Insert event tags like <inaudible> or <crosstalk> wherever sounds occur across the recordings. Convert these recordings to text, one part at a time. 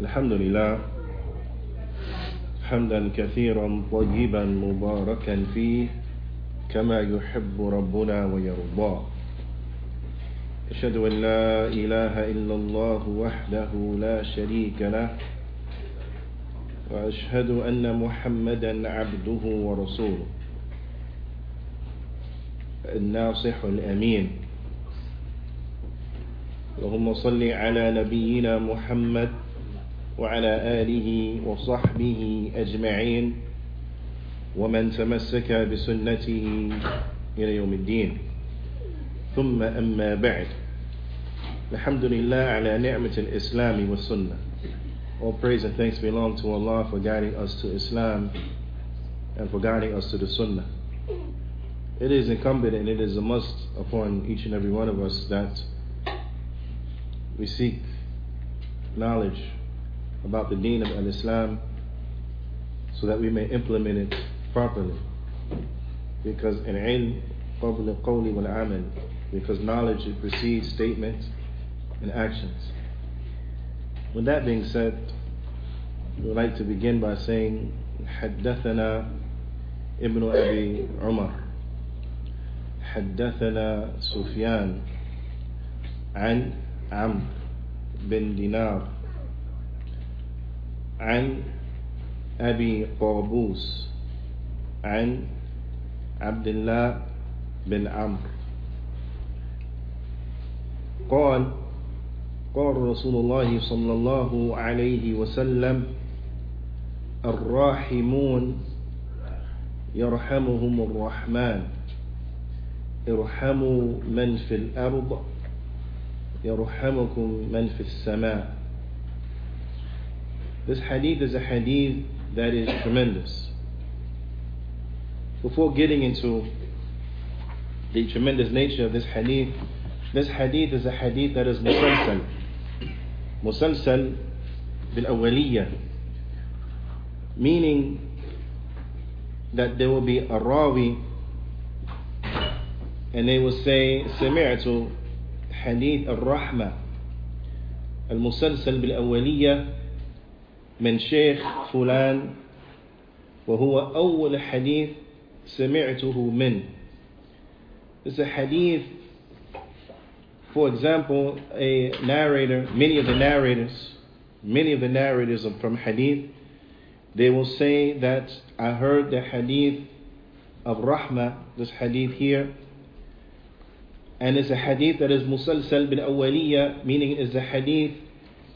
الحمد لله. حمدا كثيرا طيبا مباركا فيه كما يحب ربنا ويرضى. أشهد أن لا إله إلا الله وحده لا شريك له وأشهد أن محمدا عبده ورسوله. الناصح الأمين. اللهم صل على نبينا محمد وعلى آله وصحبه أجمعين ومن تمسك بسنته إلى يوم الدين ثم أما بعد الحمد لله على نعمة الإسلام والسنة All praise and thanks belong to Allah for guiding us to Islam and for guiding us to the Sunnah. It is incumbent and it is a must upon each and every one of us that we seek knowledge about the deen of al-Islam so that we may implement it properly. Because in ilm, qabla qawli wal amal, because knowledge it precedes statements and actions. With that being said, we would like to begin by saying حدثنا ابن أبي عمر حدثنا سفيان عن عمرو بن دينار عن أبي قابوس عن عبد الله بن عمرو. قال قال رسول الله صلى الله عليه وسلم الراحمون يرحمهم الرحمن ارحموا من في الأرض يرحمكم من في السماء. This hadith is a hadith that is tremendous. Before getting into the tremendous nature of this hadith, this hadith is a hadith that is musalsal. Musalsal bil awwaliyah. Meaning that there will be a rawi and they will say سمعت حديث الرحمة المسلسل بالأولية من شيخ فلان وهو أول حديث سمعته من It's a hadith for example a narrator many of the narrators many of the narrators from hadith they will say that I heard the hadith of Rahma this hadith here and it's a hadith that is musalsal bil awwaliya meaning it's a hadith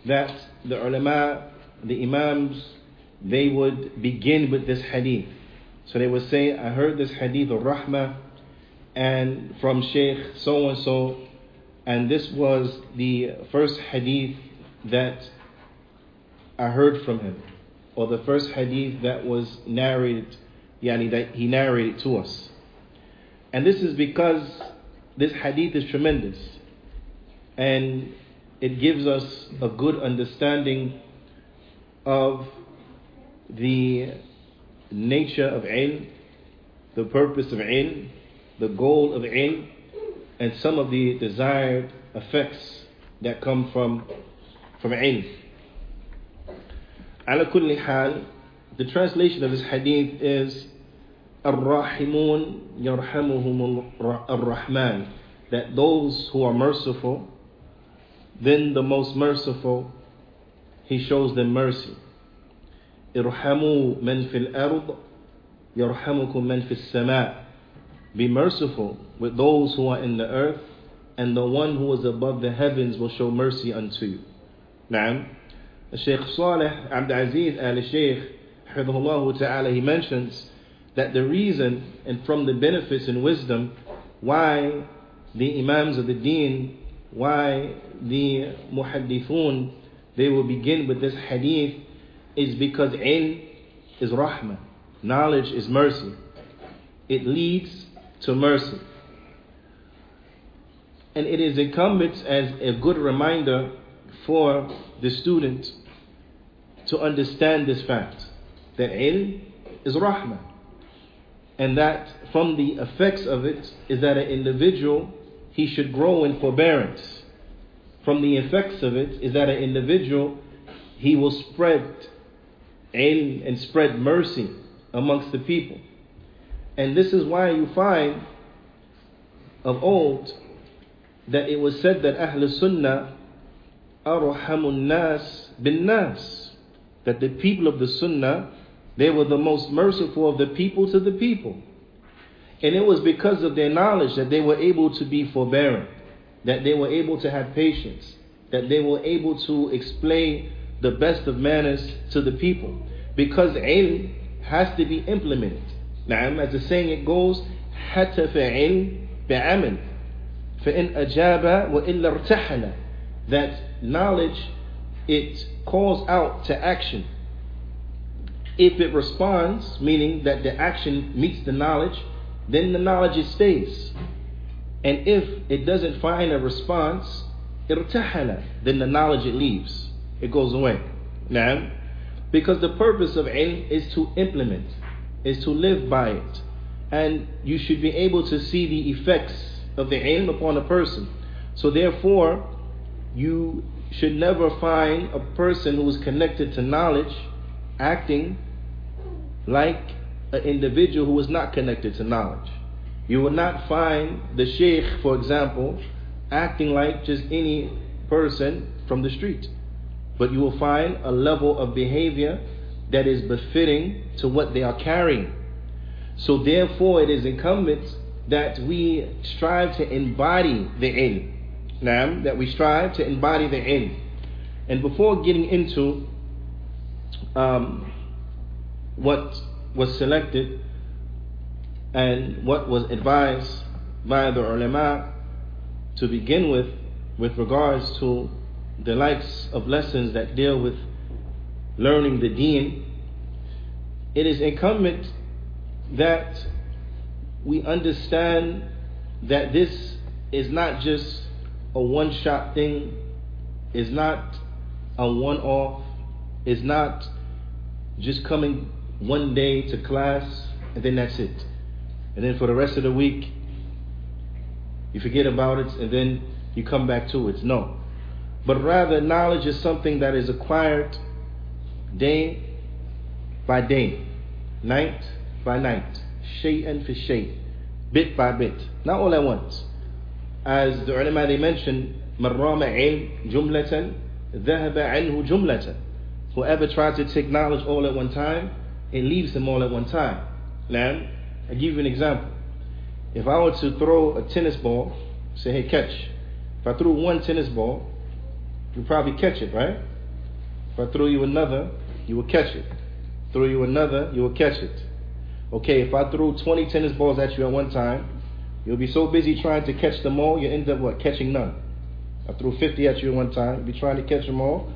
that the ulama the imams they would begin with this hadith. So they would say I heard this hadith of rahmah and from Shaykh so and so and this was the first hadith that I heard from him or the first hadith that was narrated yani that he narrated to us. And this is because this hadith is tremendous and it gives us a good understanding of the nature of ilm, the purpose of ilm, the goal of ilm, and some of the desired effects that come from from ilm. على كل حال, the translation of this hadith is الراحمون يرحمهم الرحمن that those who are merciful then the most merciful he shows them mercy. Irhamu man fil ard, yarhamukum man fil. Be merciful with those who are in the earth, and the one who is above the heavens will show mercy unto you. Na'am. Shaykh Saleh Abd Aziz al Shaykh, ta'ala, he mentions that the reason and from the benefits and wisdom why the Imams of the Deen, why the Muhaddithun, they will begin with this hadith is because ilm is rahmah knowledge is mercy. It leads to mercy. And it is incumbent as a good reminder for the student to understand this fact that ilm is rahmah. And that from the effects of it is that an individual he should grow in forbearance from the effects of it is that an individual He will spread and spread mercy amongst the people. And this is why you find of old that it was said that Ahl Sunnah arhamun nas bin nas that the people of the Sunnah they were the most merciful of the people to the people. And it was because of their knowledge that they were able to be forbearing, that they were able to have patience, that they were able to explain the best of manners to the people. Because ilm has to be implemented. Now, as the saying it goes, حتف علم بعمل فإن أجاب وإلا ارتحل that knowledge it calls out to action if it responds, meaning that the action meets the knowledge, then the knowledge it stays. and if it doesn't find a response, irtahala, then the knowledge it leaves. It goes away. Now, because the purpose of ilm is to implement, is to live by it. And you should be able to see the effects of the ilm upon a person. So therefore, you should never find a person who is connected to knowledge acting like an individual who is not connected to knowledge. You will not find the sheikh, for example, acting like just any person from the street. But you will find a level of behavior that is befitting to what they are carrying. So therefore it is incumbent that we strive to embody the ilm. Now, that we strive to embody the ilm. And before getting into um, what was selected and what was advised by the ulama to begin with with regards to the likes of lessons that deal with learning the deen, it is incumbent that we understand that this is not just a one shot thing, is not a one off, is not just coming one day to class and then that's it and then for the rest of the week, you forget about it and then you come back to it. No. But rather, knowledge is something that is acquired day by day, night by night, shay'an for shay, bit by bit, not all at once. As the ulama they mentioned, marama ilm jumlatan, ذهب anhu jumlatan. Whoever tries to take knowledge all at one time, it leaves him all at one time. Now, I give you an example. If I were to throw a tennis ball, say, hey, catch. If I threw one tennis ball, you'd probably catch it, right? If I throw you another, you will catch it. Throw you another, you will catch it. Okay, if I threw 20 tennis balls at you at one time, you'll be so busy trying to catch them all, you end up what? Catching none. I threw 50 at you at one time, you'll be trying to catch them all.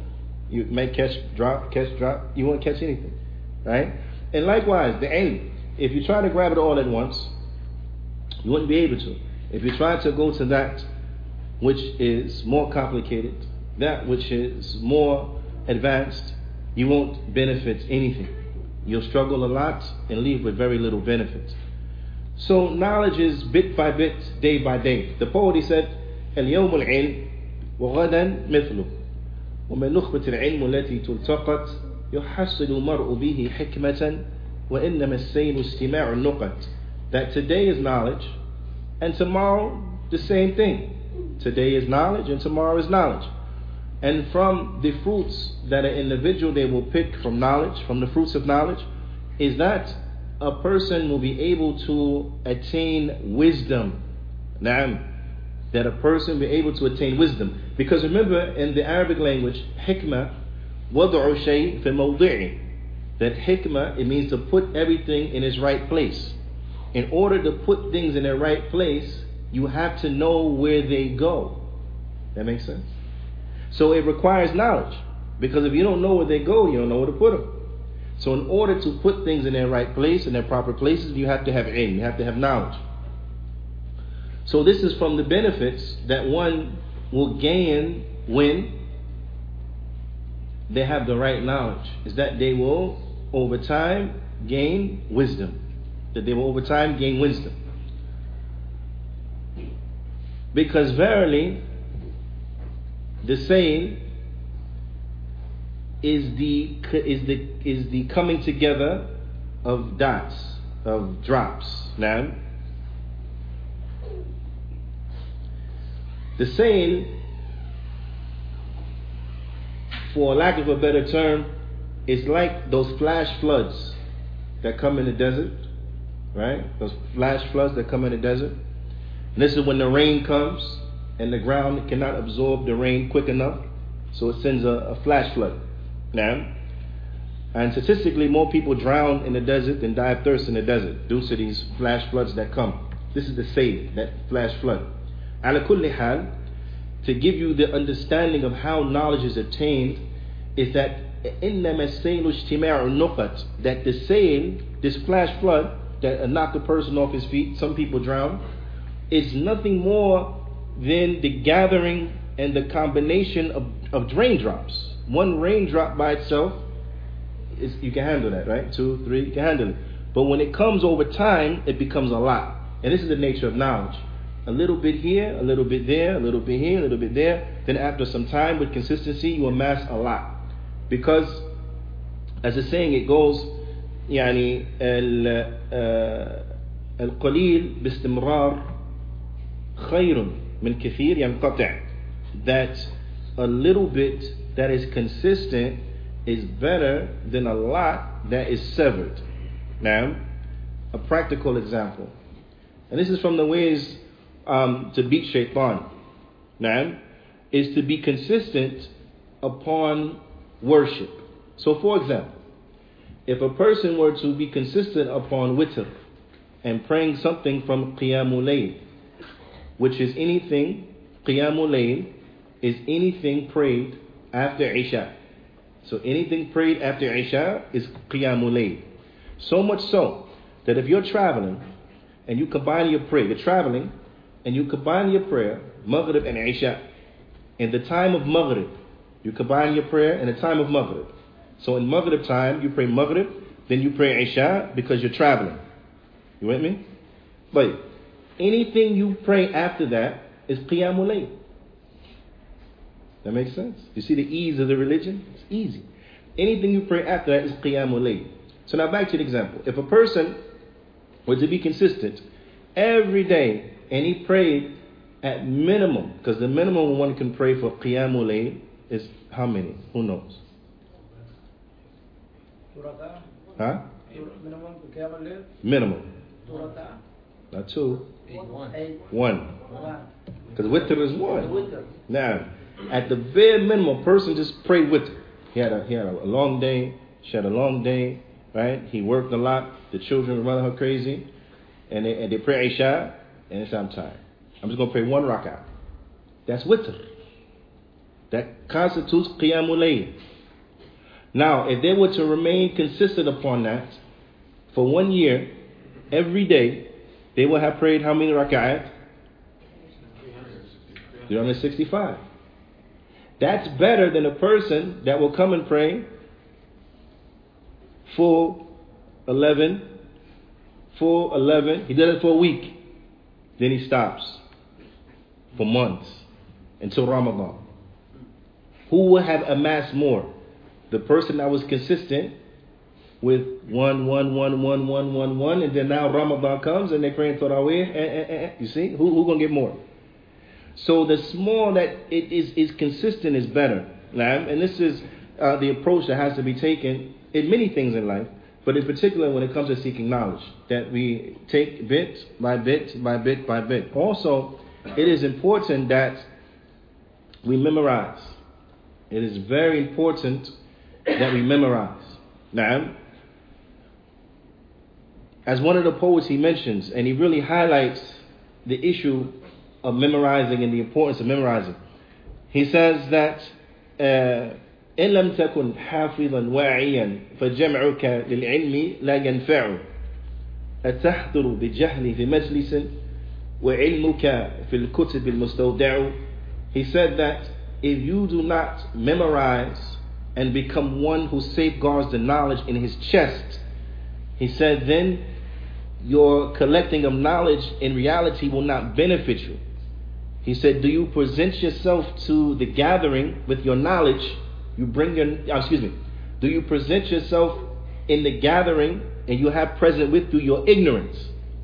You may catch, drop, catch, drop. You won't catch anything. Right? And likewise, the ilm If you try to grab it all at once, you wouldn't be able to. If you try to go to that which is more complicated, that which is more advanced, you won't benefit anything. You'll struggle a lot and leave with very little benefit. So knowledge is bit by bit, day by day. The poet he said, اليوم العلم وغدا مثله ومن نخبة العلم التي تلتقط يحصل المرء به حكمة وإنما السين استماع النقط that today is knowledge and tomorrow the same thing today is knowledge and tomorrow is knowledge and from the fruits that an individual they will pick from knowledge from the fruits of knowledge is that a person will be able to attain wisdom Naam. that a person will be able to attain wisdom because remember in the Arabic language hikmah وضع شيء في موضعه that hikmah it means to put everything in its right place. In order to put things in their right place you have to know where they go. That makes sense? So it requires knowledge. Because if you don't know where they go you don't know where to put them so in order to put things in their right place in their proper places you have to have ilm you have to have knowledge. So this is from the benefits that one will gain when they have the right knowledge is that they will over time gain wisdom. That they will over time gain wisdom. Because verily, the saying is the is the is the coming together of dots of drops. Now, the saying, for lack of a better term, it's like those flash floods that come in the desert, right? Those flash floods that come in the desert. And this is when the rain comes and the ground cannot absorb the rain quick enough, so it sends a, a flash flood. Now, and statistically, more people drown in the desert than die of thirst in the desert due to these flash floods that come. This is the same, that flash flood. Ala kulli hal, to give you the understanding of how knowledge is attained, is that that the saying, this flash flood that knocked a person off his feet, some people drown, is nothing more than the gathering and the combination of, of raindrops. One raindrop by itself, is, you can handle that, right? Two, three, you can handle it. But when it comes over time, it becomes a lot. And this is the nature of knowledge A little bit here, a little bit there, a little bit here, a little bit there. Then after some time with consistency, you amass a lot. Because, as the saying it goes, يعني القليل باستمرار خير من كثير ينقطع that a little bit that is consistent is better than a lot that is severed. Now, a practical example. And this is from the ways um, to beat shaitan. Now, is to be consistent upon worship. So, for example, if a person were to be consistent upon witr and praying something from Qiyamul Layl, which is anything, Qiyamul Layl is anything prayed after Isha. So anything prayed after Isha is Qiyamul Layl. So much so that if you're traveling and you combine your prayer, you're traveling and you combine your prayer, Maghrib and Isha, in the time of Maghrib, you combine your prayer in the time of Maghrib. So in Maghrib time, you pray Maghrib, then you pray Isha because you're traveling. You with me? But anything you pray after that is Qiyamul Layl. That makes sense? You see the ease of the religion? It's easy. Anything you pray after that is Qiyamul Layl. So now back to the example. If a person were to be consistent every day and he prayed at minimum, because the minimum one can pray for Qiyamul Layl is how many? Who knows? Huh? Minimum. Not two. One. Because witr is one. Now, at the bare minimum, a person just pray with her. He had a he had a long day. She had a long day, right? He worked a lot. The children were running her crazy, and they, and they pray Isha, and it's I'm just gonna pray one rak'ah. That's witr. That constitutes qiyamul. Now, if they were to remain consistent upon that for one year, every day, they will have prayed how many rak'ahs? 365. That's better than a person that will come and pray full 11, full 11. He does it for a week. Then he stops for months until Ramadan. Who will have amassed more? The person that was consistent with one, one, one, one, one, one, one, and then now Ramadan comes and they're praying Tarawih. Eh, eh, eh, you see? Who, who gonna get more? So the small that it is, is consistent is better. And this is uh, the approach that has to be taken in many things in life, but in particular when it comes to seeking knowledge, that we take bit by bit by bit by bit. Also, it is important that we memorize. It is very important that we memorize. Now, as one of the poets he mentions, and he really highlights the issue of memorizing and the importance of memorizing. He says that uh, إن لم تكن حافظا واعيا فجمعك للعلم لا ينفع أتحضر بجهل في مجلس وعلمك في الكتب المستودع He said that if you do not memorize and become one who safeguards the knowledge in his chest, he said, then your collecting of knowledge in reality will not benefit you. He said, Do you present yourself to the gathering with your knowledge You bring your, uh, excuse me, do you present yourself in the gathering and you have present with you your ignorance?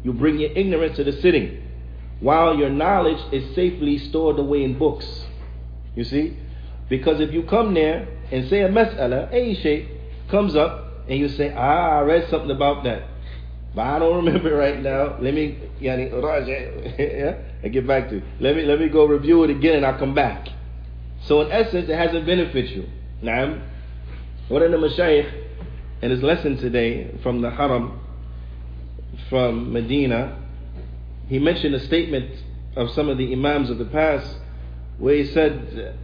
You bring your ignorance to the sitting while your knowledge is safely stored away in books. You see? Because if you come there and say a mas'ala, a shaykh comes up and you say, ah, I read something about that. But I don't <laughs> remember right now. Let me, yani, <laughs> yeah, and get back to you. Let me, let me go review it again and I'll come back. So in essence, it hasn't benefited you. Now, one of the mashayikh in his lesson today from the Haram, from Medina, he mentioned a statement of some of the Imams of the past where he said,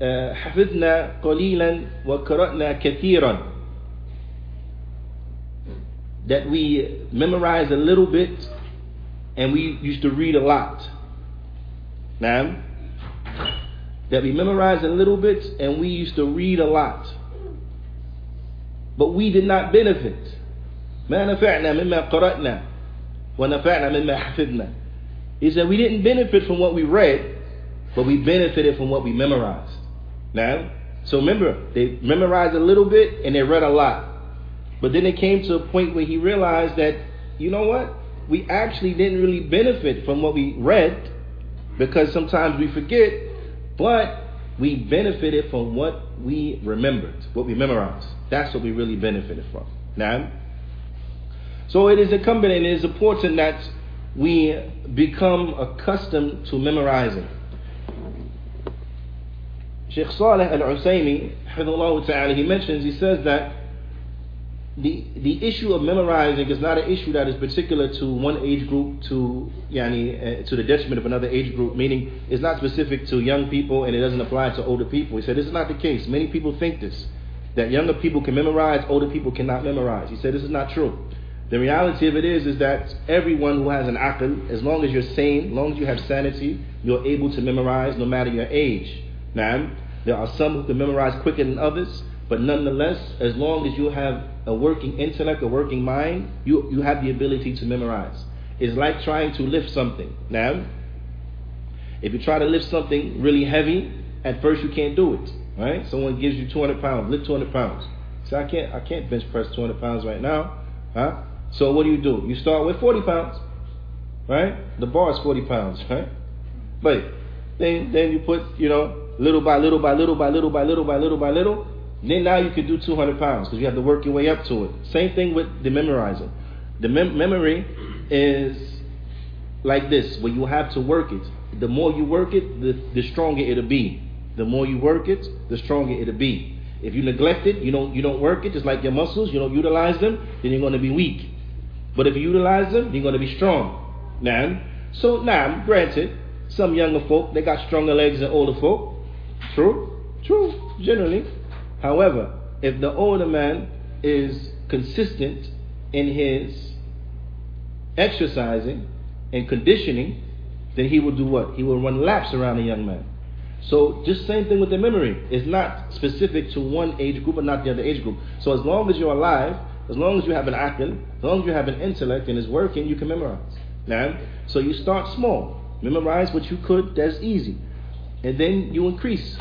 حفظنا قليلا وقرأنا كثيرا that we memorize a little bit and we used to read a lot. Now, that we memorize a little bit and we used to read a lot. But we did not benefit. ما نفعنا مما قرأنا ونفعنا مما حفظنا. He said we didn't benefit from what we read, but we benefited from what we memorized. Now, so remember, they memorized a little bit and they read a lot. But then it came to a point where he realized that, you know what? We actually didn't really benefit from what we read because sometimes we forget, but we benefited from what we remembered, what we memorized. That's what we really benefited from. Now, so it is incumbent and it is important that we become accustomed to memorizing. Sheikh Saleh Al Usaymi, he mentions, he says that the the issue of memorizing is not an issue that is particular to one age group to yani, uh, to the detriment of another age group meaning it's not specific to young people and it doesn't apply to older people. He said this is not the case. Many people think this that younger people can memorize older people cannot memorize. He said this is not true. The reality of it is is that everyone who has an aql as long as you're sane as long as you have sanity you're able to memorize no matter your age. Now there are some who can memorize quicker than others but nonetheless, as long as you have a working intellect, a working mind, you, you have the ability to memorize. It's like trying to lift something. Now, if you try to lift something really heavy, at first you can't do it. Right? Someone gives you 200 pounds, lift 200 pounds. So I can't, I can't bench press 200 pounds right now. Huh? So what do you do? You start with 40 pounds. Right? The bar is 40 pounds. Right? But then, then you put, you know, little by little by little by little by little by little by little then now you can do 200 pounds because you have to work your way up to it. Same thing with the memorizing. The mem- memory is like this, where you have to work it. The more you work it, the, the stronger it'll be. The more you work it, the stronger it'll be. If you neglect it, you don't you don't work it, just like your muscles, you don't utilize them, then you're going to be weak. But if you utilize them, you're going to be strong. Now, so now, granted, some younger folk they got stronger legs than older folk. True, true, generally. However, if the older man is consistent in his exercising and conditioning, then he will do what? He will run laps around a young man. So just same thing with the memory. It's not specific to one age group or not the other age group. So as long as you're alive, as long as you have an aql, as long as you have an intellect and it's working, you can memorize. Now, so you start small. Memorize what you could, that's easy. And then you increase.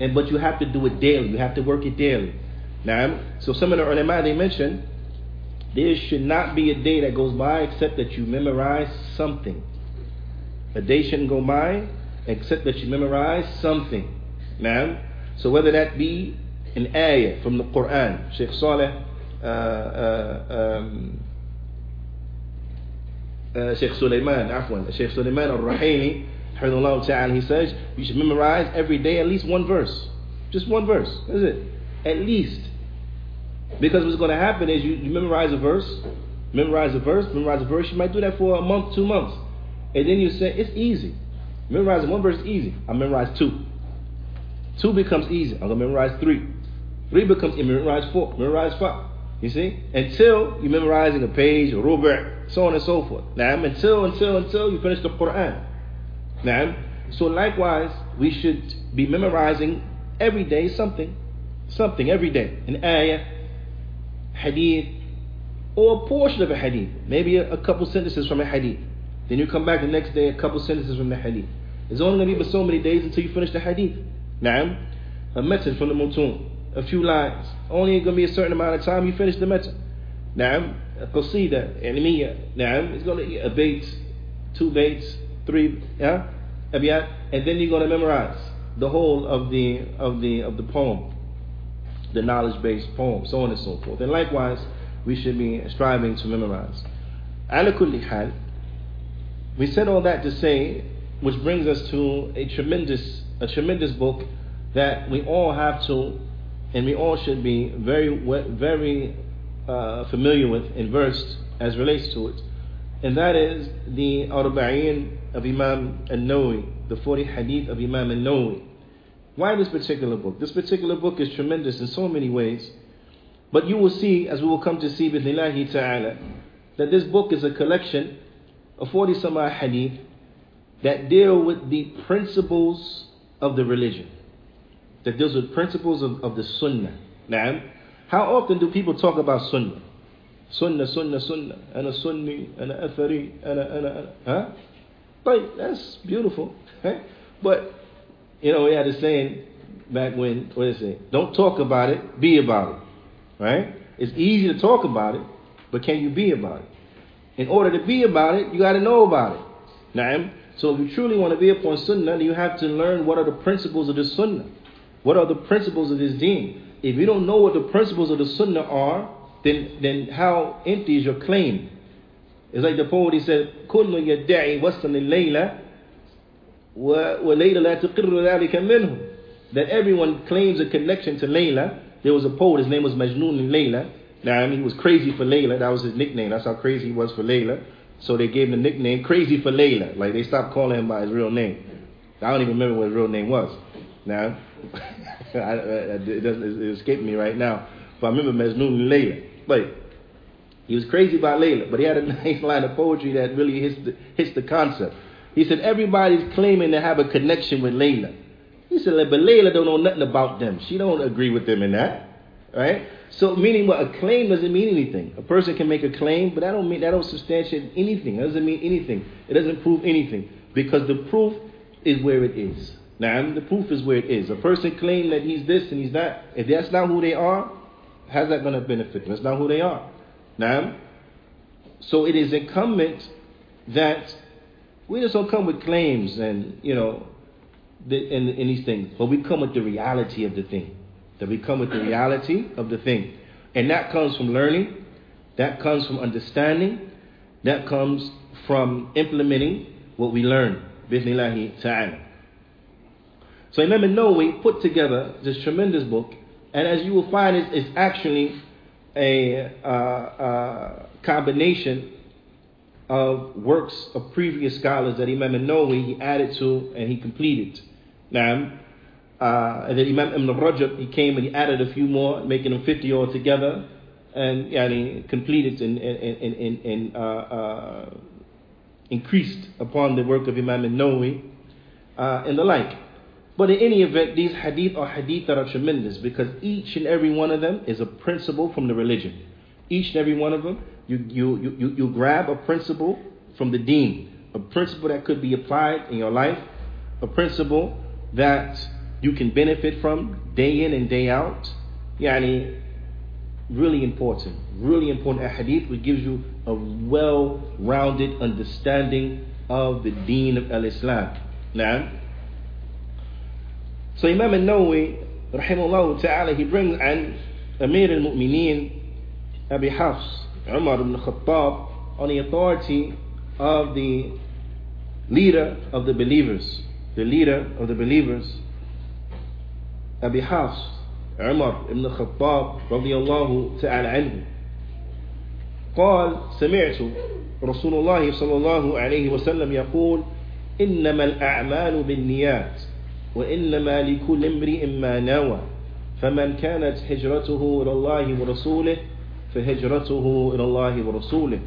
And but you have to do it daily. You have to work it daily. Now, so some of the ulama they mentioned there should not be a day that goes by except that you memorize something. A day shouldn't go by except that you memorize something. Now, so whether that be an ayah from the Quran, Sheikh Saleh, uh, uh, um, uh, Sheikh Sulaiman, Afwan, Sheikh Sulaiman al-Rahimi, he says you should memorize every day at least one verse. Just one verse. That's it. At least. Because what's going to happen is you, you memorize a verse, memorize a verse, memorize a verse. You might do that for a month, two months. And then you say, it's easy. Memorizing one verse is easy. I memorize two. Two becomes easy. I'm going to memorize three. Three becomes, memorize four, memorize five. You see? Until you're memorizing a page, a rubu', so on and so forth. Now, until, until, until you finish the Quran. Now, so likewise, we should be memorizing every day something, something every day, an ayah, hadith, or a portion of a hadith, maybe a, a couple sentences from a hadith. Then you come back the next day, a couple sentences from the hadith. It's only going to be for so many days until you finish the hadith. Now, a message from the mutun, a few lines. Only going to be a certain amount of time you finish the message. Now, a qasida, ilmiya. Now, it's going to be a bait, two baits, three yeah, abiyat, and then you're going to memorize the whole of the of the of the poem, the knowledge-based poem, so on and so forth. And likewise, we should be striving to memorize. Alakulli we said all that to say, which brings us to a tremendous a tremendous book that we all have to, and we all should be very very uh, familiar with and versed as relates to it, and that is the Arba'in of Imam al-Nawawi the 40 hadith of Imam al-Nawawi why this particular book this particular book is tremendous in so many ways but you will see as we will come to see bi'nillahi ta'ala that this book is a collection of 40 some hadith that deal with the principles of the religion, that deals with principles of, of the sunnah. Now, how often do people talk about sunnah? Sunnah, sunnah, sunnah, and a sunni, and a athari, and a, and a, huh? But that's beautiful, right? But, you know, we had a saying back when, what is it? Don't talk about it, be about it, right? It's easy to talk about it, but can you be about it? In order to be about it, you got to know about it. Now, so if you truly want to be upon sunnah, you have to learn what are the principles of the sunnah. What are the principles of this deen? If you don't know what the principles of the sunnah are, then, then how empty is your claim? It's like the poet he said, كل يدعي وصل الليلة وليلة لا تقر ذلك منه. That everyone claims a connection to Layla. There was a poet, his name was Majnun Layla. Now, I mean, he was crazy for Layla. That was his nickname. That's how crazy he was for Layla. So they gave him the nickname Crazy for Layla. Like they stopped calling him by his real name. I don't even remember what his real name was. Now, <laughs> I, it doesn't it escaped me right now. But I remember Majnun Layla. But he was crazy about Layla. But he had a <laughs> nice line of poetry that really hits the, hits the concept. He said everybody's claiming to have a connection with Layla. He said, but Layla don't know nothing about them. She don't agree with them in that, right? So meaning what a claim doesn't mean anything. A person can make a claim, but that don't mean that don't substantiate anything. That doesn't mean anything. It doesn't prove anything because the proof is where it is. Now the proof is where it is. A person claim that he's this and he's that. If that's not who they are, how's that to benefit them? That's not who they are. Now, so it is incumbent that we just don't come with claims and you know, the, and, and these things, but we come with the reality of the thing. That we come with the reality of the thing. And that comes from learning, that comes from understanding, that comes from implementing what we learn. Bismillahi ta'ala. So Imam Nawawi put together this tremendous book, and as you will find, it's, it's actually a uh, uh, combination of works of previous scholars that Imam Nawawi he added to and he completed. Now, uh, and then Imam Ibn Rajab, he came and he added a few more, making them 50 altogether, and yani, completed and, and, and, and uh, uh, increased upon the work of Imam Nawawi uh, and the like. But in any event, these hadith are hadith that are tremendous because each and every one of them is a principle from the religion. Each and every one of them, you, you, you, you grab a principle from the deen, a principle that could be applied in your life, a principle that you can benefit from day in and day out. Yani, really important. Really important. A hadith which gives you a well rounded understanding of the deen of Al Islam. Now, so Imam al Nawawi, rahimahullah ta'ala, he brings an Amir al Mu'mineen, Abi Hafs, Umar ibn Khattab, on the authority of the leader of the believers. The leader of the believers, حفص عمر بن الخطاب رضي الله تعالى عنه قال سمعت رسول الله صلى الله عليه وسلم يقول إنما الأعمال بالنيات وإنما لكل امرئ ما نوى. فمن كانت هجرته إلى الله ورسوله فهجرته إلى الله ورسوله.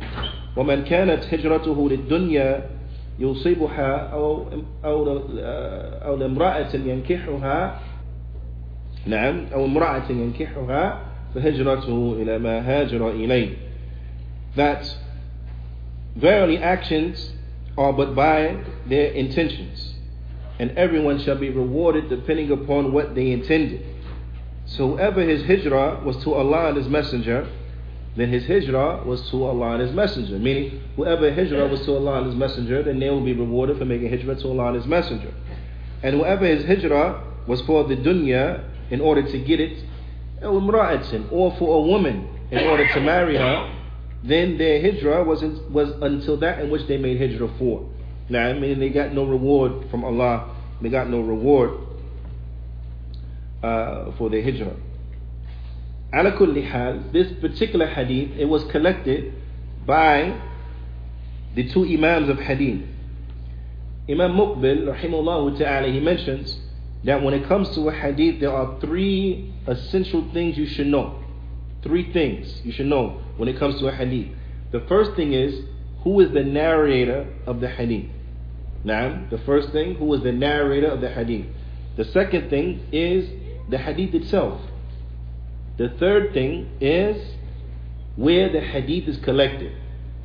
ومن كانت هجرته للدنيا يصيبها أو أو أو لامرأة ينكحها نعم أو امرأة ينكحها فهجرته إلى ما هاجر إليه. That verily actions are but by their intentions. And everyone shall be rewarded depending upon what they intended. So whoever his hijrah was to Allah and His Messenger, then his hijrah was to Allah and His Messenger. Meaning, whoever hijrah was to Allah and His Messenger, then they will be rewarded for making hijrah to Allah and His Messenger. And whoever his hijrah was for the dunya in order to get it, or for a woman in order to marry her, then their hijrah was, was until that in which they made hijrah for. Now, I mean, they got no reward from Allah. They got no reward uh, for their hijrah. Ala kulli this particular hadith, it was collected by the two imams of hadith. Imam Muqbil, rahimahullah ta'ala, he mentions that when it comes to a hadith, there are three essential things you should know. Three things you should know when it comes to a hadith. The first thing is, who is the narrator of the hadith? Now, the first thing, who is the narrator of the hadith? The second thing is the hadith itself. The third thing is where the hadith is collected.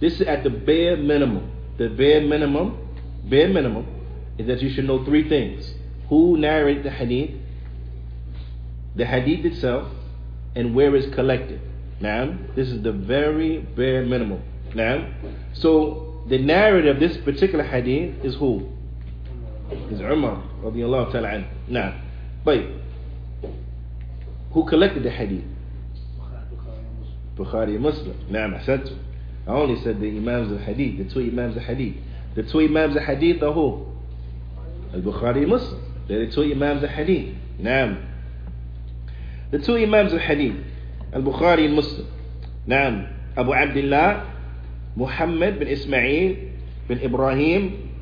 This is at the bare minimum. The bare minimum, bare minimum, is that you should know three things. Who narrated the hadith, the hadith itself, and where it's collected. Now, this is the very bare minimum. Now, so the narrator of this particular hadith is who? Is Umar radiallahu ta'ala anhu. Now, but who collected the hadith? Bukhari and Muslim. Said I only said the Imams of Hadith, the two Imams of Hadith. The two Imams of Hadith are who? Al-Bukhari and Muslim. They're the two Imams of Hadith. Now, the two Imams of Hadith, Al-Bukhari and Muslim. Now, Abu Abdullah, Muhammad bin Ismail bin Ibrahim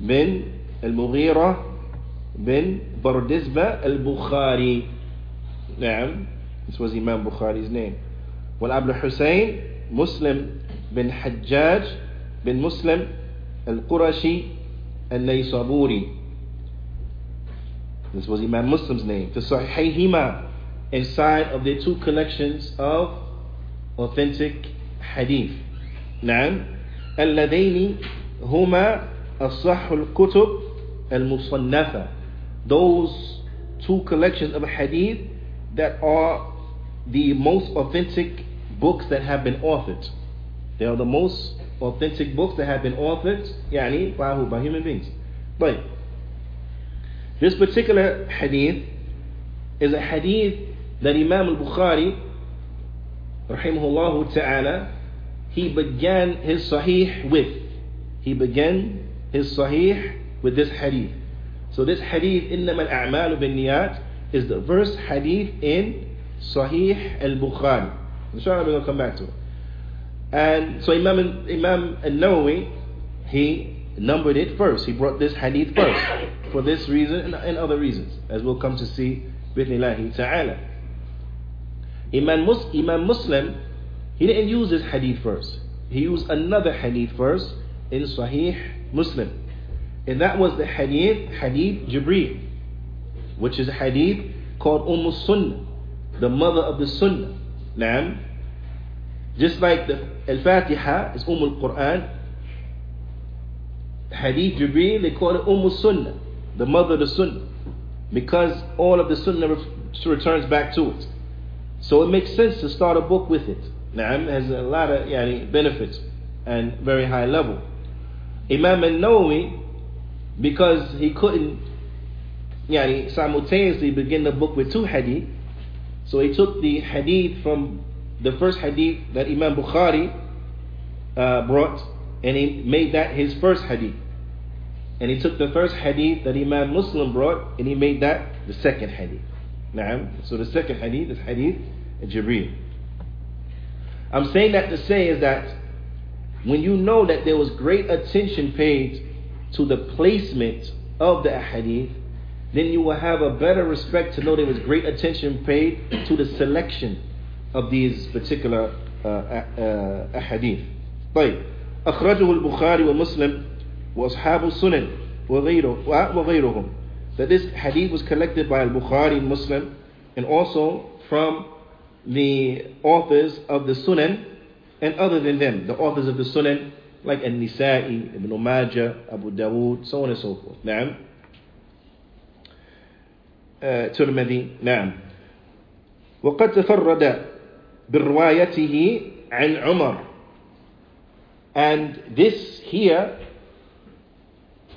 bin Al-Mughira bin Bardizba Al-Bukhari. نعم this was Imam Bukhari's name والأبو الحسين مسلم بن حجاج بن مسلم القرشي النيسابوري this was Imam Muslim's name في صحيحيهما inside of the two collections of authentic hadith نعم اللذين هما أصح الكتب المصنفة those two collections of hadith that are the most authentic books that have been authored. They are the most authentic books that have been authored, yani, by who? By human beings. But this particular hadith is a hadith that Imam al-Bukhari, rahimahullah ta'ala, he began his sahih with. He began his sahih with this hadith. So this hadith, إنما الأعمال بالنيات, is the first hadith in Sahih al-Bukhari. Inshallah we're going to come back to it. And so Imam, Imam al-Nawawi, he numbered it first. He brought this hadith first. For this reason and, and other reasons. As we'll come to see, bithnillahi ta'ala. Imam, Mus- Imam Muslim, he didn't use this hadith first. He used another hadith first in Sahih Muslim. And that was the hadith, hadith Jibreel which is a hadith called Umm Sunnah, the mother of the Sunnah. Naam. Just like the Al-Fatiha is Umm al-Quran, Hadith Jibreel, they call it Umm Sunnah, the mother of the Sunnah, because all of the Sunnah returns back to it. So it makes sense to start a book with it. Naam has a lot of yani, benefits and very high level. Imam al-Nawawi, because he couldn't yani, simultaneously begin the book with two hadith. So he took the hadith from the first hadith that Imam Bukhari uh, brought and he made that his first hadith. And he took the first hadith that Imam Muslim brought and he made that the second hadith. Naam. So the second hadith is hadith Jibreel. I'm saying that to say is that when you know that there was great attention paid to the placement of the hadith, then you will have a better respect to know there was great attention paid to the selection of these particular uh, uh, ahadith. طيب أخرجه البخاري ومسلم وأصحاب السنن وغيرهم that this hadith was collected by al-Bukhari and Muslim and also from the authors of the Sunan and other than them, the authors of the Sunan, like An Nasa'i, Ibn Majah, Abu Dawood, so on and so forth. Naam. Uh, ترمذي نعم وقد تفرد بروايته عن عمر. And this here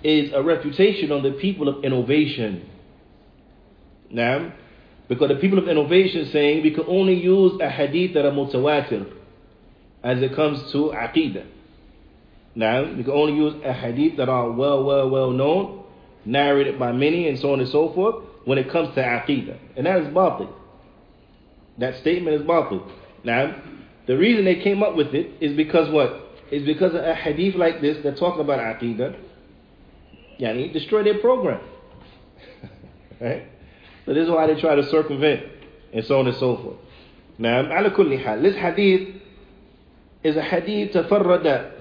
is a reputation on the people of innovation. نعم because the people of innovation saying we can only use a hadith that are mutawatir as it comes to aqidah. Now we can only use a hadith that are well well well known narrated by many and so on and so forth when it comes to aqidah. And that is batil. That statement is batil. Now the reason they came up with it is because what? Is because a hadith like this that talk about aqidah yani destroy their program. <laughs> Right so this is why they try to circumvent and so on and so forth. Now, على كل حال, this hadith is a hadith تفرد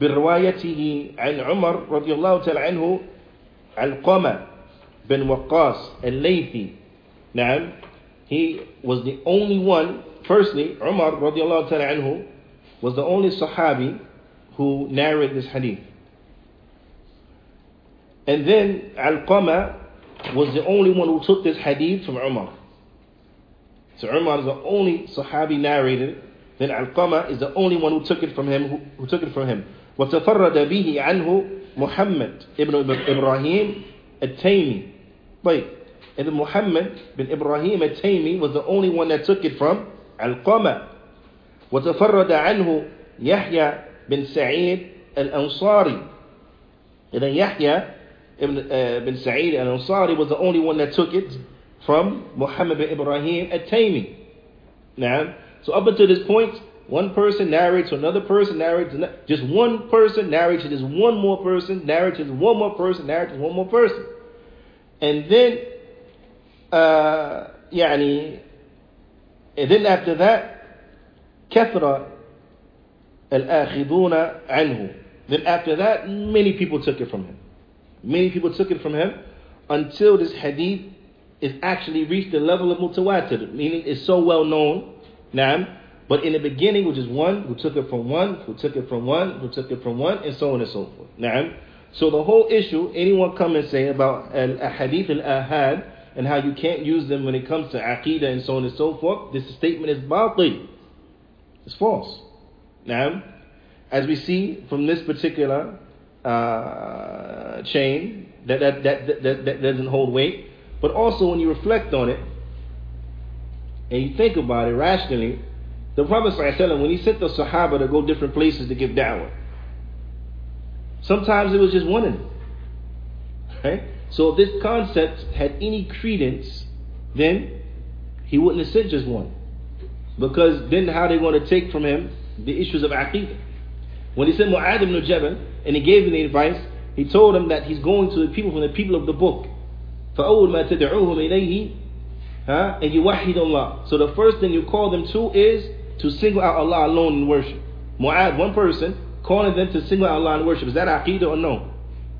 بروايته عن عمر رضي الله تعالى عنه علقمة بن وقاص الليثي. نعم, he was the only one, firstly, Umar رضي الله تعالى عنه was the only Sahabi who narrated this hadith. And then Al-Qama was the only one who took this hadith from Umar. So Umar is the only Sahabi narrated it. Then Alqama is the only one who took it from him. Who, who took it from him? وتفرد به عنه ibn Ibrahim إبراهيم التيمي. طيب. And Muhammad bin Ibrahim al-Taymi was the only one that took it from Alqama. وتفرد عنه يحيى بن سعيد الأنصاري. And then Yahya ibn, uh, bin Sa'id al-Ansari was the only one that took it from Muhammad bin Ibrahim at-Taymi. Now, so up until this point, one person narrates to another person, narrates to just one person narrates to this one more person, narrates to one more person, narrates to one more person. And then, uh, يعني, and then after that, كثر الآخذون عنه. Then after that, many people took it from him. Many people took it from him until this hadith is actually reached the level of mutawatir, meaning it's so well known. Naam. But in the beginning, which is one who took it from one, who took it from one, who took it from one, and so on and so forth. Naam. So the whole issue, anyone come and say about al hadith al ahad and how you can't use them when it comes to aqidah and so on and so forth, this statement is batil. It's false. Naam. As we see from this particular uh, Uh, chain that that, that, that, that doesn't hold weight. But also when you reflect on it and you think about it rationally, the Prophet ﷺ, when he sent the Sahaba to go different places to give da'wah, sometimes it was just one of them. Right? So if this concept had any credence, then he wouldn't have sent just one. Because then how are they going to take from him the issues of aqidah? When he sent Mu'adh ibn Jabal and he gave him the advice, he told him that he's going to the people from the people of the book. فَأَوْلْ مَا تَدْعُوهُمْ إِلَيْهِ and يُوَحِّدُ Allah. So the first thing you call them to is to single out Allah alone in worship. Mu'ad, one person, calling them to single out Allah in worship. Is that aqidah or no?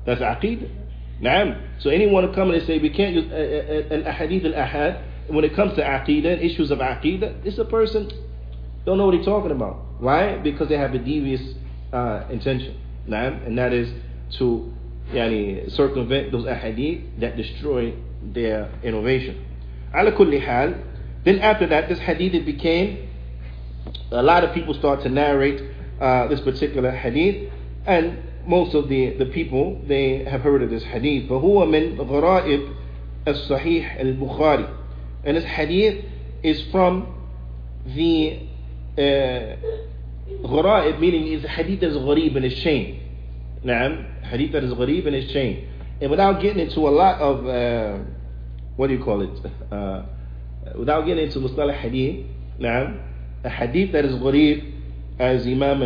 That's aqidah. Naam. So anyone who come and say we can't use an ahadith al-ahad when it comes to aqidah and issues of aqidah, it's a person don't know what he's talking about. Why? Because they have a devious uh, intention. Naam. And that is to yani, circumvent those ahadith that destroy their innovation. Ala kulli hal, then after that, this hadith it became a lot of people start to narrate uh, this particular hadith, and most of the, the people they have heard of this hadith. فهو من غرائب الصحيح البخاري, and this hadith is from the uh, غرائب, meaning is a hadith that is gharib in its chain. نعم, hadith that is gharib in its chain. And without getting into a lot of uh, what do you call it? Uh, without getting into mustalah hadith, نعم, a hadith that is gharib, as Imam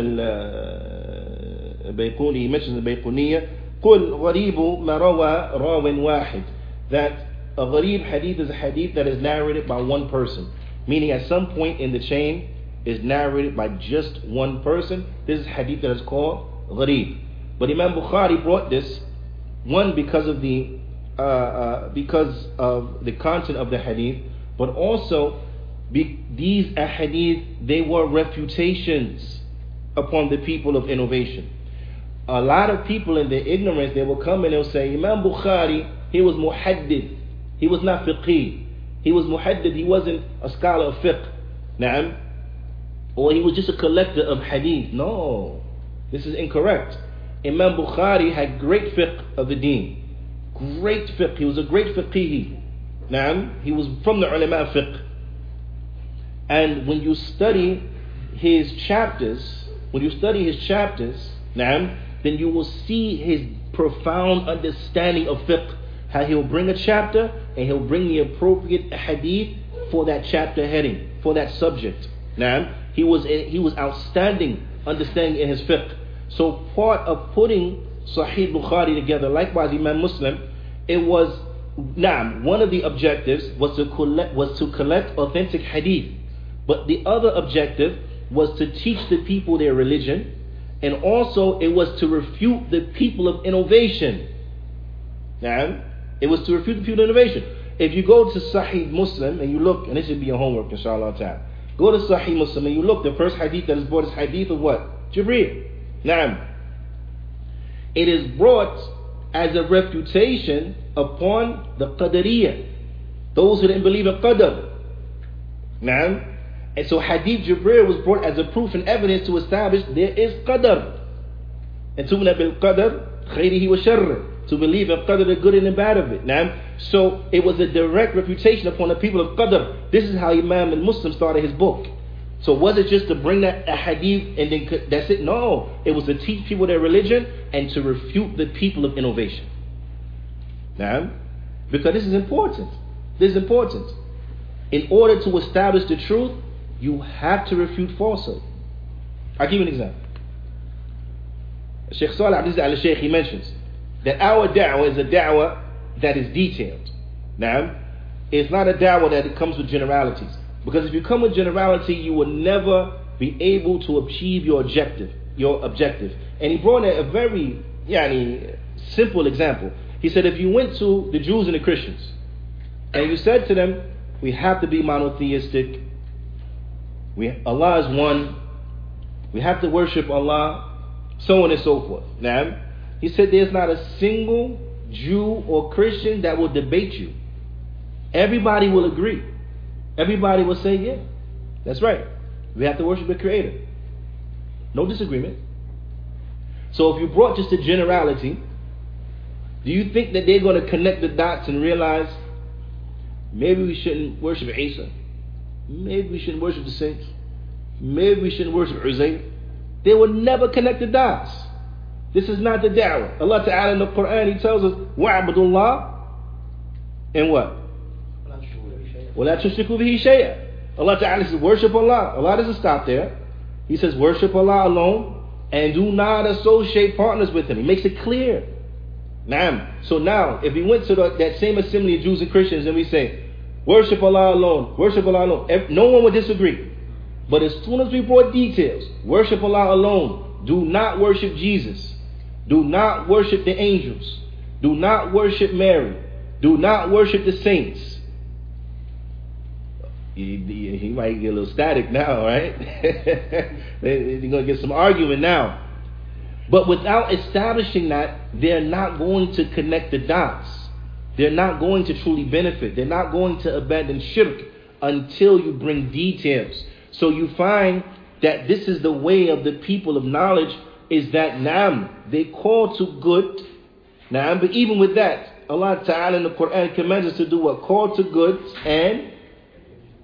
al-Bayquni mentions the Bayquniya, قل غريب ما روى راو واحد that a gharib hadith is a hadith that is narrated by one person meaning at some point in the chain is narrated by just one person this is hadith that is called gharib but Imam Bukhari brought this one because of the uh, uh, because of the content of the hadith but also be, these ahadith they were refutations upon the people of innovation a lot of people in their ignorance, they will come and they'll say, Imam Bukhari, he was muhaddith. He was not fiqh. He was muhaddith. He wasn't a scholar of fiqh. Na'am. Or he was just a collector of hadith. No. This is incorrect. Imam Bukhari had great fiqh of the deen. Great fiqh. He was a great fiqhi. Na'am. He was from the ulama fiqh. And when you study his chapters, when you study his chapters, na'am, then you will see his profound understanding of fiqh. How he'll bring a chapter and he'll bring the appropriate hadith for that chapter heading, for that subject. Now, he was he was outstanding understanding in his fiqh. So part of putting Sahih Bukhari together, likewise Imam Muslim, it was Naam, one of the objectives was to collect was to collect authentic hadith. But the other objective was to teach the people their religion, and also it was to refute the people of innovation. Naam, it was to refute the people of innovation. If you go to Sahih Muslim and you look, and this should be your homework, inshallah. Go to Sahih Muslim and you look, the first hadith that is brought is hadith of what? Jibreel. Naam. It is brought as a refutation upon the Qadariyah, those who didn't believe in Qadar. Naam. And so Hadith Jibreel was brought as a proof and evidence to establish there is Qadar. And tumna bil Qadar, khayrihi wa sharri. To believe in Qadr, the good and the bad of it. Now, so it was a direct refutation upon the people of Qadr. This is how Imam al-Muslim started his book. So was it just to bring that hadith and then that's it? No. It was to teach people their religion and to refute the people of innovation. Now, because this is important. This is important. In order to establish the truth, you have to refute falsehood. I'll give you an example. Sheikh Salih Abdul al-Sheikh, he mentions that our da'wah is a da'wah that is detailed. Now, it's not a da'wah that comes with generalities. Because if you come with generality, you will never be able to achieve your objective. Your objective. And he brought a, a very yani, simple example. He said, if you went to the Jews and the Christians, and you said to them, we have to be monotheistic, we, Allah is one, we have to worship Allah, so on and so forth. Now, he said there's not a single Jew or Christian that will debate you. Everybody will agree. Everybody will say, yeah, that's right. We have to worship the Creator. No disagreement. So if you brought just a generality, do you think that they're going to connect the dots and realize maybe we shouldn't worship Isa? Maybe we shouldn't worship the saints? Maybe we shouldn't worship Uzayr? They will never connect the dots. This is not the da'wah. Allah Ta'ala in the Quran, He tells us, وَعْبَدُ اللَّهِ and what? وَلَا تُشْرِكُوا بِهِ شَيْئًا Allah Ta'ala says, worship Allah. Allah doesn't stop there. He says, worship Allah alone and do not associate partners with Him. He makes it clear. Naam. So now, if we went to the, that same assembly of Jews and Christians and we say, worship Allah alone, worship Allah alone, no one would disagree. But as soon as we brought details, worship Allah alone, do not worship Jesus. Do not worship the angels. Do not worship Mary. Do not worship the saints. he, he, might get a little static now, right? You're going to get some argument now. But without establishing that, they're not going to connect the dots. They're not going to truly benefit. They're not going to abandon shirk until you bring details. So you find that this is the way of the people of knowledge is that nam, they call to good. Nam, but even with that, Allah Ta'ala in the Quran commands us to do what? Call to good and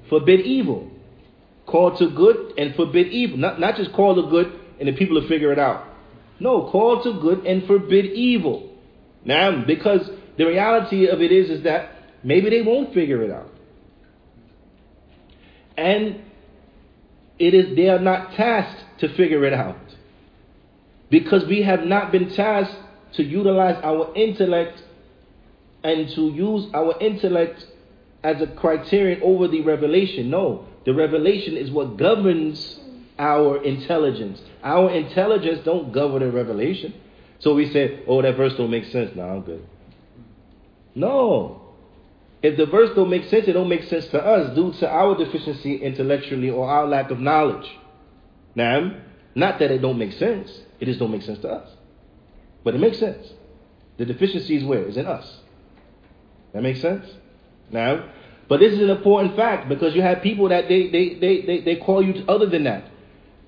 forbid evil. Call to good and forbid evil. Not, not just call to good and the people will figure it out. No, call to good and forbid evil. Now, because the reality of it is, is that maybe they won't figure it out. And it is they are not tasked to figure it out because we have not been tasked to utilize our intellect and to use our intellect as a criterion over the revelation. No, the revelation is what governs our intelligence. Our intelligence don't govern the revelation. So we say, oh, that verse don't make sense. No, I'm good. No. If the verse don't make sense, it don't make sense to us due to our deficiency intellectually or our lack of knowledge. Now, not that it don't make sense. It just don't make sense to us. But it makes sense. The deficiency is where? Is in us. That makes sense? Now, but this is an important fact because you have people that they, they, they, they, they call you other than that.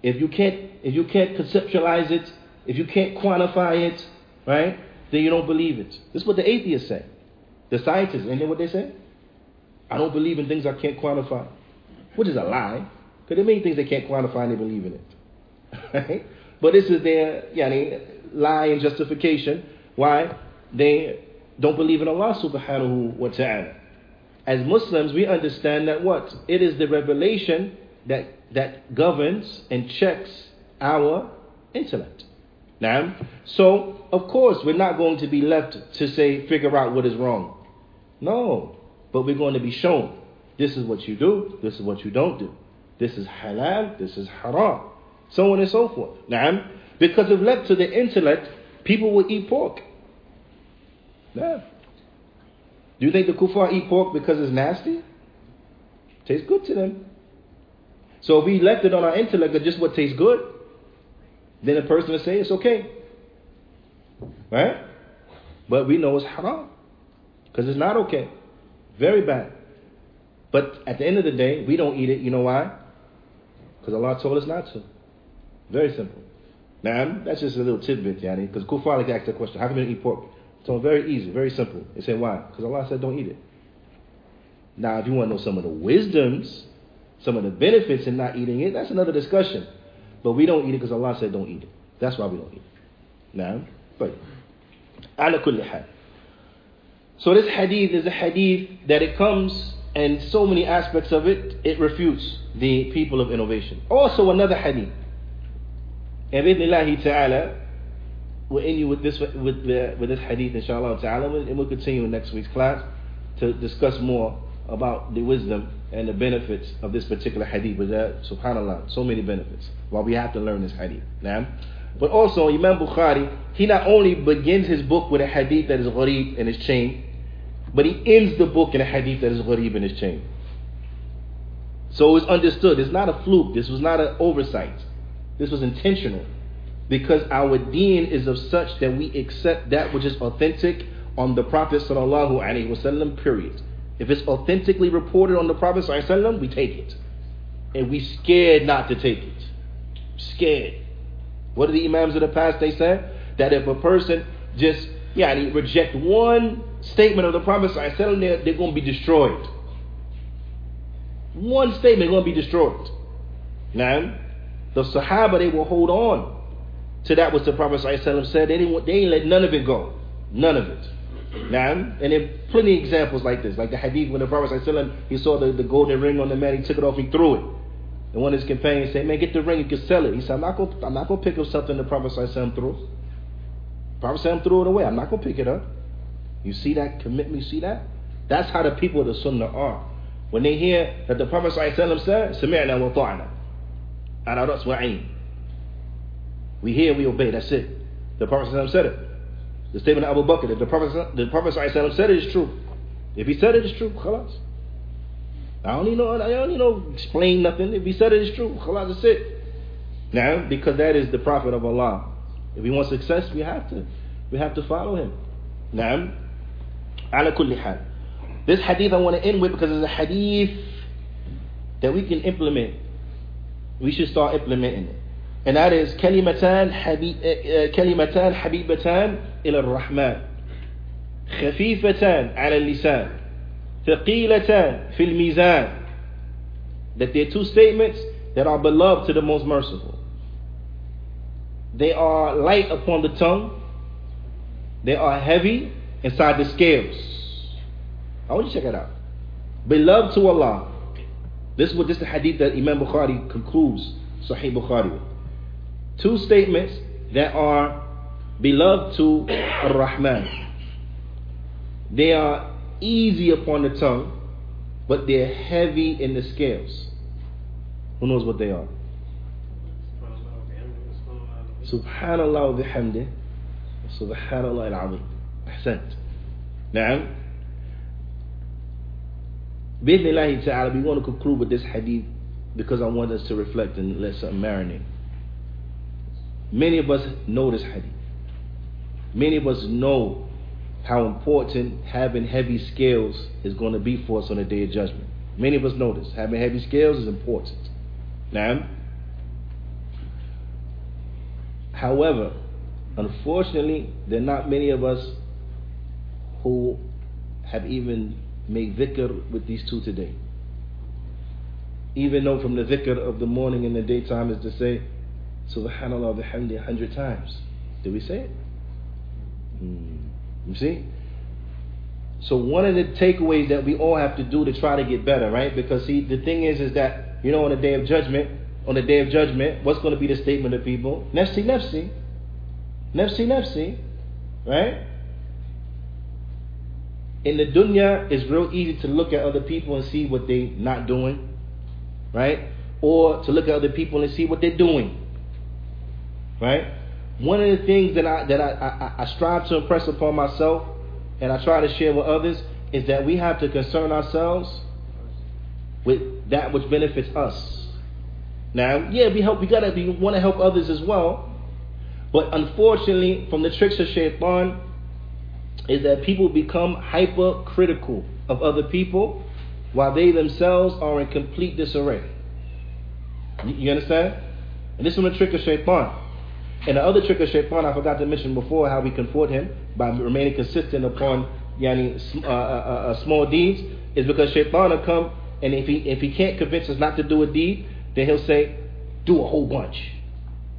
If you can't if you can't conceptualize it, if you can't quantify it, right, then you don't believe it. This is what the atheists say. The scientists, and then what they say? I don't believe in things I can't quantify. Which is a lie. Because there are many things they can't quantify and they believe in it. <laughs> But this is their yani, lie and justification. Why? They don't believe in Allah subhanahu wa ta'ala. As Muslims, we understand that what? It is the revelation that, that governs and checks our intellect. Now, so of course we're not going to be left to say figure out what is wrong. No, but we're going to be shown this is what you do, this is what you don't do. This is halal, this is haram, so on and so forth. Now, because if left to the intellect, people will eat pork. Yeah. Do you think the kuffar eat pork because it's nasty? Tastes good to them. So if we left it on our intellect of just what tastes good, then a person will say it's okay. Right? But we know it's haram. Because it's not okay. Very bad. But at the end of the day, we don't eat it. You know why? Because Allah told us not to. Very simple. Now, that's just a little tidbit, Yani. Because Kufar like asked the question, how can you eat pork? So very easy, very simple. They say why? Because Allah said don't eat it. Now, if you want to know some of the wisdoms, some of the benefits in not eating it, that's another discussion. But we don't eat it because Allah said don't eat it. That's why we don't eat it. Now, but ala kulli. So this hadith is a hadith that it comes and so many aspects of it, it refutes the people of innovation. Also another hadith. And ta'ala, we'll end you with this with, uh, with this hadith inshallah ta'ala and we'll continue in next week's class to discuss more about the wisdom and the benefits of this particular hadith. But that, subhanallah, so many benefits. While we have to learn this hadith. Now, but also Imam Bukhari, he not only begins his book with a hadith that is gharib in his chain, but he ends the book in a hadith that is gharib in his chain. So it's understood. It's not a fluke. This was not an oversight. This was intentional. Because our deen is of such that we accept that which is authentic on the Prophet sallallahu alaihi wasallam. Period. If it's authentically reported on the Prophet sallallahu we take it, and we scared not to take it. Scared. What are the imams of the past? They said that if a person just yeah reject one statement of the Prophet sallallahu they're, they're going to be destroyed. One statement going to be destroyed. Now, the Sahaba they will hold on to that which the Prophet ﷺ said. They didn't, they didn't let none of it go. None of it. Now, and there are plenty of examples like this. Like the hadith when the Prophet ﷺ, he saw the, the golden ring on the man, he took it off, he threw it. And one of his companions said, man, get the ring, you can sell it. He said, I'm not going I'm to pick up something the Prophet ﷺ threw. The Prophet ﷺ threw it away. I'm not going to pick it up. You see that commitment? You see that? That's how the people of the Sunnah are. When they hear that the Prophet ﷺ said, سمعنا وطعنا على رأس وعين we hear, we obey. That's it. The Prophet said it. The statement of Abu Bakr, if the Prophet, the Prophet said it, it's true. If he said it, it's true. Khalas. I don't need no, I don't need no explain nothing. If he said it, it's true. Khalas, that's it. Now, because that is the Prophet of Allah. If we want success, we have to, we have to follow him. Now, ala kulli hal. This hadith I want to end with because it's a hadith that we can implement. We should start implementing it. And that is كلمتان حبيب كلمتان حبيبتان إلى الرحمن خفيفتان على اللسان ثقيلتان في الميزان that they are two statements that are beloved to the most merciful. They are light upon the tongue. They are heavy inside the scales. I want you to check it out. Beloved to Allah. This is what this is the hadith that Imam Bukhari concludes Sahih Bukhari with two statements that are beloved to Ar-Rahman. They are easy upon the tongue, but they're heavy in the scales. Who knows what they are? Subhanallah wa bihamdih. Subhanallah al-azim. Ahsant. Now, Bismillah ta'ala, we want to conclude with this hadith because I want us to reflect and let something marinate. Many of us know this hadith. Many of us know how important having heavy scales is going to be for us on the day of judgment. Many of us know this. Having heavy scales is important. Now, however, unfortunately, there are not many of us who have even made dhikr with these two today. Even though from the dhikr of the morning and the daytime is to say, Subhanallah bihamdi a hundred times. Did we say it? Mm. You see? So one of the takeaways that we all have to do to try to get better, right? Because see, the thing is, is that you know, on the day of judgment, on the day of judgment, what's going to be the statement of people? Nefsi, nefsi, nefsi, nefsi, right? In the dunya, it's real easy to look at other people and see what they're not doing, right? Or to look at other people and see what they're doing, right? One of the things that I that I, I, I strive to impress upon myself and I try to share with others is that we have to concern ourselves with that which benefits us. Now, yeah, we help. We gotta. We want to help others as well, but unfortunately, from the tricks of shaitan, is that people become hypercritical of other people, while they themselves are in complete disarray. You, you understand? And this is the trick of shaitan. And the other trick of shaitan, I forgot to mention before how we confort him by remaining consistent upon yani, uh, uh, uh, uh, small deeds, is because shaitan will come and if he if he can't convince us not to do a deed, then he'll say, do a whole bunch.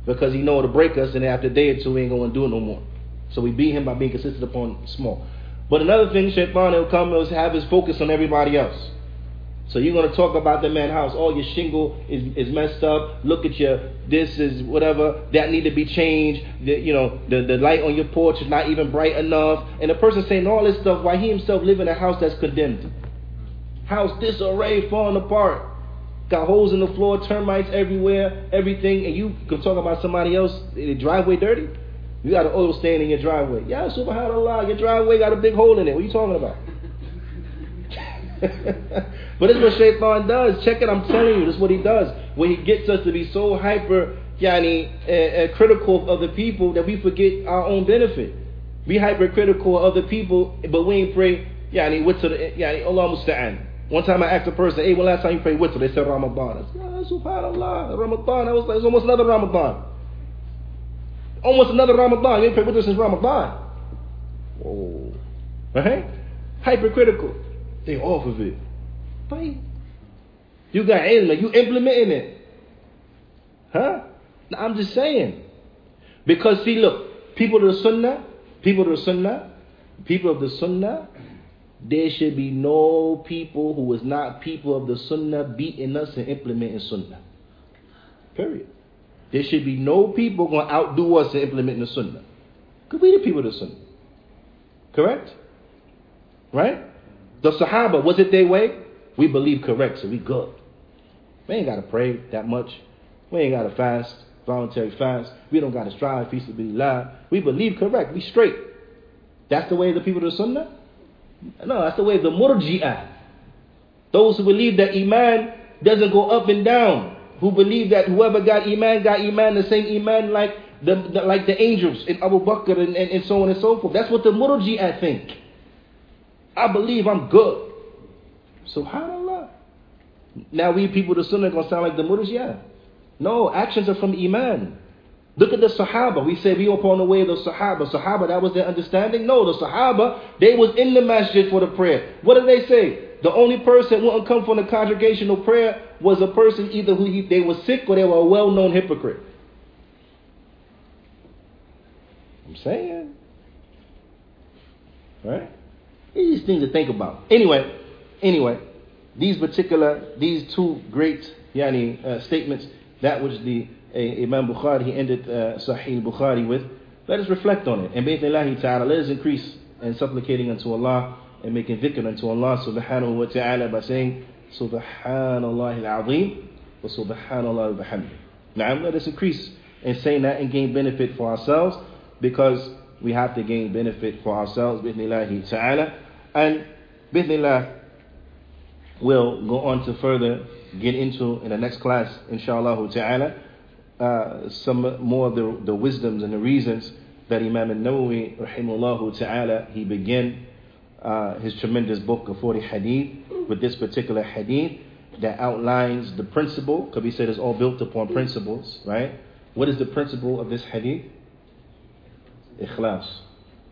Because he know it'll break us and after a day or two we ain't gonna do it no more. So we beat him by being consistent upon small. But another thing, Shaitan will come and have his focus on everybody else. So you're to talk about the man house. Oh, your shingle is, is messed up. Look at your, this is whatever. That need to be changed. The, you know, the, the light on your porch is not even bright enough. And the person saying all this stuff while he himself live in a house that's condemned. House disarray, falling apart. Got holes in the floor, termites everywhere, everything. And you can talk about somebody else, the driveway dirty. You got an oil stain in your driveway. Yeah, subhanAllah, your driveway got a big hole in it. What are you talking about? But this is what Shaitan does. Check it, I'm telling you, this is what he does. When he gets us to be so hyper yani, uh, uh, critical of other people that we forget our own benefit. We hypercritical of other people, but we ain't pray, yani, witr, yani, Allah musta'an. One time I asked a person, hey, when last time you prayed witr? They said Ramadan. I said, oh, subhanAllah, Ramadan. I was like, it's almost another Ramadan. Almost another Ramadan. You ain't prayed witr since Ramadan. Whoa. Right? Hypercritical. They off of it. But you got ilm, you implementing it. Huh? Now, I'm just saying. Because see, look, people of the Sunnah, people of the Sunnah, people of the Sunnah, there should be no people who is not people of the Sunnah beating us and implementing Sunnah. Period. There should be no people going to outdo us in implementing the Sunnah. Because we the people of the Sunnah. Correct? Right? The Sahaba, was it their way? We believe correct, so we good. We ain't got to pray that much. We ain't got to fast, voluntary fast. We don't got to strive, feast to be live. We believe correct. We straight. That's the way of the people of the Sunnah? No, that's the way of the Murji'ah. Those who believe that Iman doesn't go up and down. Who believe that whoever got Iman got Iman, the same Iman like the, the like the angels in Abu Bakr and, and, and so on and so forth. That's what the Murji'ah think. I believe I'm good. Subhanallah. Now we people the Sunnah gonna sound like the Murji'ah. No, actions are from Iman. Look at the Sahaba. We say we upon the way of the Sahaba. Sahaba, that was their understanding? No, the Sahaba, they was in the masjid for the prayer. What did they say? The only person wouldn't come from the congregational prayer was a person either who he, they were sick or they were a well-known hypocrite. I'm saying. Right? These things to think about. Anyway, anyway, these particular, these two great yani, uh, statements, that which the uh, Imam Bukhari, he ended uh, Sahih Bukhari with, let us reflect on it. And bi'ithnillahi ta'ala, let us increase in supplicating unto Allah and making dhikr unto Allah subhanahu wa ta'ala by saying, Subhanallah al-azim wa subhanallah al-bihamdi. Now, let us increase in saying that and gain benefit for ourselves because we have to gain benefit for ourselves, bi'ithnillahi ta'ala. And bi'ithnillah, we'll go on to further get into in the next class, inshallah ta'ala, uh, some more of the, the wisdoms and the reasons that Imam al-Nawawi rahimahullah ta'ala he began uh, his tremendous book of 40 hadith with this particular hadith that outlines the principle because said it's all built upon principles right? What is the principle of this hadith? Ikhlas.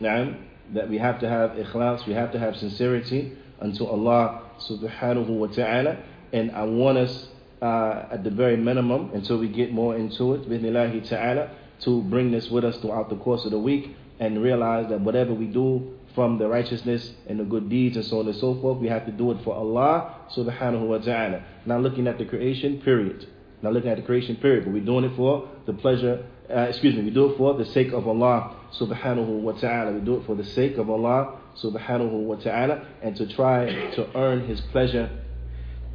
Na'am, that we have to have ikhlas we have to have sincerity unto Allah subhanahu wa ta'ala and I want us uh, at the very minimum until we get more into it bismillahi ta'ala to bring this with us throughout the course of the week and realize that whatever we do from the righteousness and the good deeds and so on and so forth, we have to do it for Allah subhanahu wa ta'ala. Not looking at the creation, period. Not looking at the creation, period. But we're doing it for the pleasure, uh, excuse me, we do it for the sake of Allah subhanahu wa ta'ala. We do it for the sake of Allah subhanahu wa ta'ala and to try to earn His pleasure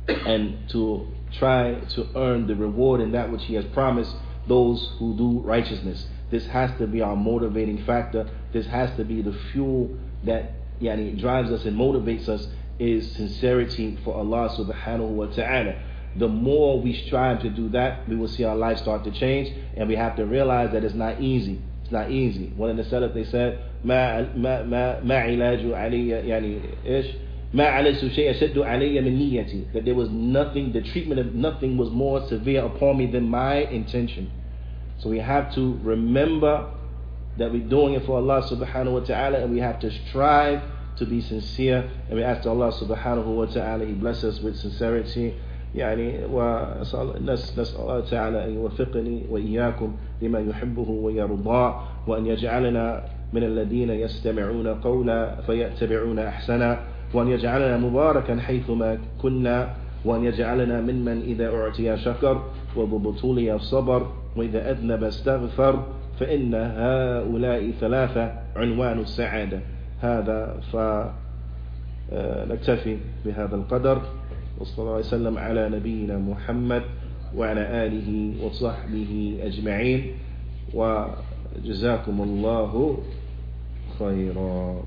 and to try to earn the reward in that which He has promised those who do righteousness. This has to be our motivating factor. This has to be the fuel that yani, drives us and motivates us is sincerity for Allah subhanahu wa ta'ala The more we strive to do that, we will see our life start to change, and we have to realize that it's not easy. It's not easy. One of the Salaf they said, ما ما ما ما علاج علي يعني إيش ما عليت شيء أشد علي من نيتي that there was nothing the treatment of nothing was more severe upon me than my intention so we have to remember that we're doing it for Allah subhanahu wa ta'ala and we have to strive to be sincere and we ask Allah subhanahu wa ta'ala He bless us with sincerity يعني ونسأل الله تعالى أن يوفقني وإياكم لما يحبه ويرضاه وأن يجعلنا من الذين يستمعون قولا فيتبعون أحسنا وأن يجعلنا مباركا حيثما كنا وأن يجعلنا ممن إذا أعطي شكر وببطولي صبر وإذا أذنب استغفر فإن هؤلاء ثلاثة عنوان السعادة. هذا فنكتفي بهذا القدر. وصلى الله وسلم على نبينا محمد وعلى آله وصحبه أجمعين وجزاكم الله خيرا.